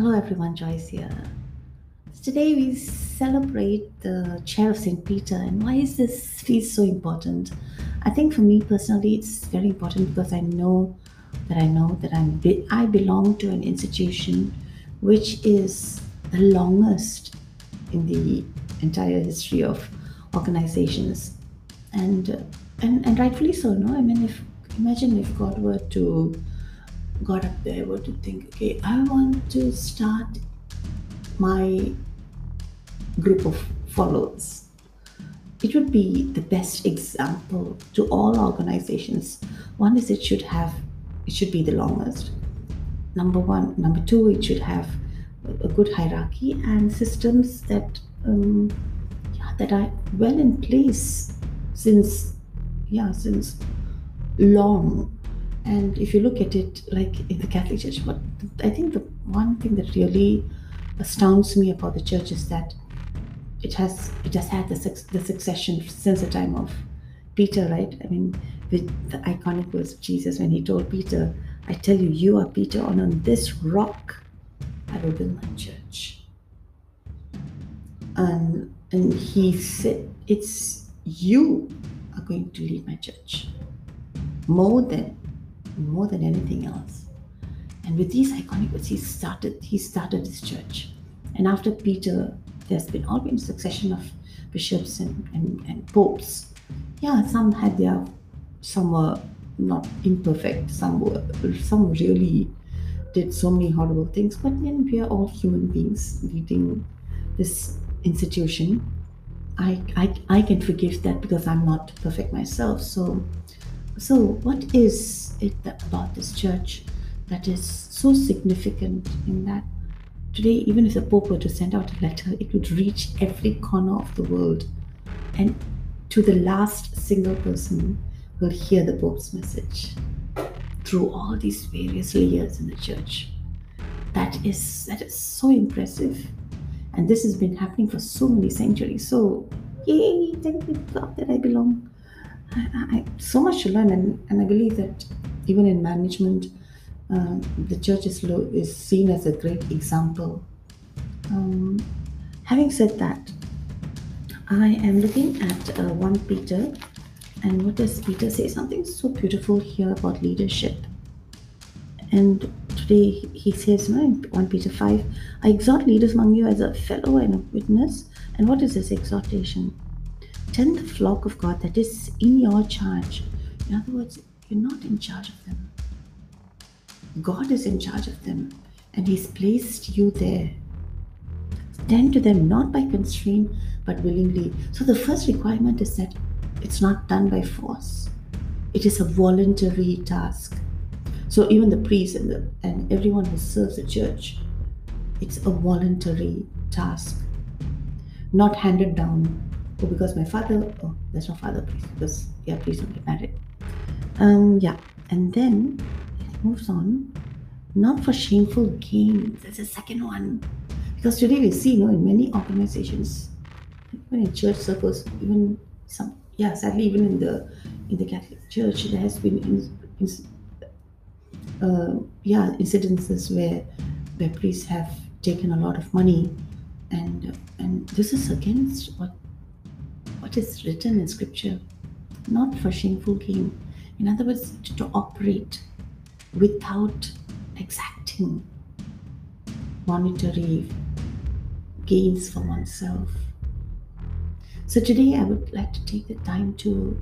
Hello, everyone. Joyce here. Today we celebrate the chair of St. Peter. And why is this feast so important? I think for me personally, it's very important because I know that I know that I'm I belong to an institution which is the longest in the entire history of organizations, and and and rightfully so. No, I mean, if imagine if God were to God up there were to think, okay, I want to start my group of followers. It would be the best example to all organizations. One is it should have, it should be the longest. Number one. Number two, it should have a good hierarchy and systems that, um, yeah, that are well in place since, yeah, since long. And if you look at it, like in the Catholic Church, what I think the one thing that really astounds me about the church is that it has it has had the, the succession since the time of Peter, right? I mean, with the iconic words of Jesus when he told Peter, "I tell you, you are Peter, and on this rock I will build my church." And and he said, "It's you are going to lead my church more than more than anything else." And with these iconic words, he started he started his church. And after Peter, there's been all been succession of bishops and, and, and popes. Yeah, some had their some were not imperfect, some were some really did so many horrible things, but then we are all human beings leading this institution. I, I I can forgive that because I'm not perfect myself. So so what is it about this church that is so significant in that today, even if the Pope were to send out a letter, it would reach every corner of the world, and to the last single person will hear the Pope's message through all these various layers in the church. That is that is so impressive, and this has been happening for so many centuries. So, yay! Thank God, that I belong. I, I, so much to learn, and, and I believe that even in management, uh, the church is, lo- is seen as a great example. Um, having said that, I am looking at uh, 1 Peter, and what does Peter say? Something so beautiful here about leadership. And today he says, no, in 1 Peter 5, I exhort leaders among you as a fellow and a witness. And what is this exhortation? Tend the flock of God that is in your charge. In other words, you're not in charge of them. God is in charge of them, and He's placed you there. Tend to them not by constraint, but willingly. So the first requirement is that it's not done by force. It is a voluntary task. So even the priest and, the, and everyone who serves the church, it's a voluntary task, not handed down. Oh, because my father, oh, that's not father please, because yeah, please don't get married. Um, yeah, and then it moves on, not for shameful gain. That's the second one. Because today we see, you know, in many organizations, even in church circles, even some, yeah, sadly, even in the in the Catholic Church, there has been, in, in, uh, yeah, incidences where where priests have taken a lot of money, and and this is against what what is written in Scripture, not for shameful gain. In other words, to, to operate without exacting monetary gains for oneself. So today I would like to take the time to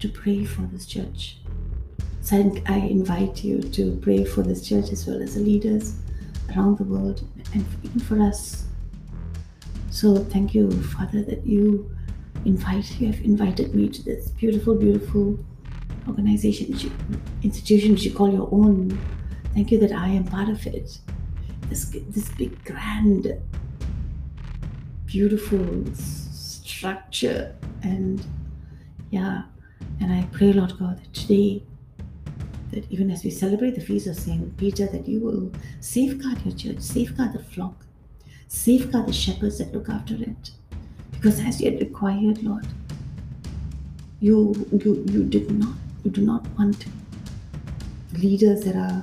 to pray for this church. So I I invite you to pray for this church as well as the leaders around the world and even for us. So thank you, Father, that you invite you have invited me to this beautiful, beautiful organization, institution which you call your own. Thank you that I am part of it. This this big, grand, beautiful structure, and yeah, and I pray, Lord God, that today, that even as we celebrate the feast of Saint Peter, that you will safeguard your church, safeguard the flock, safeguard the shepherds that look after it, because as had required, Lord, you you you did not you do not want leaders that are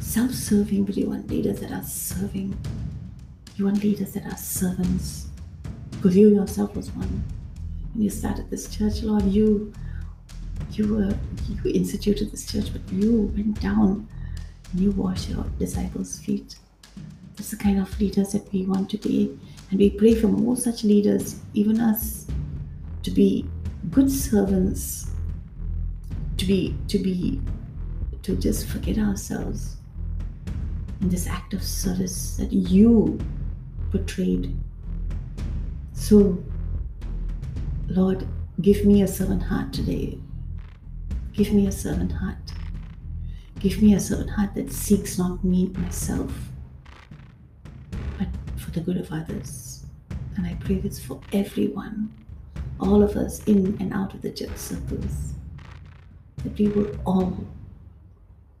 self serving, but you want leaders that are serving. You want leaders that are servants. Because you yourself was one. When you started this church, Lord, you you were you instituted this church, but you went down and you washed your disciples' feet. That's the kind of leaders that we want to be. And we pray for more such leaders, even us, to be good servants, to be to be to just forget ourselves in this act of service that you portrayed. So, Lord, give me a servant heart today. Give me a servant heart. Give me a servant heart that seeks not me, myself, for the good of others. And I pray this for everyone, all of us in and out of the church circles, that we will all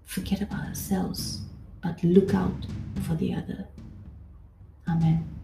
forget about ourselves, but look out for the other. Amen.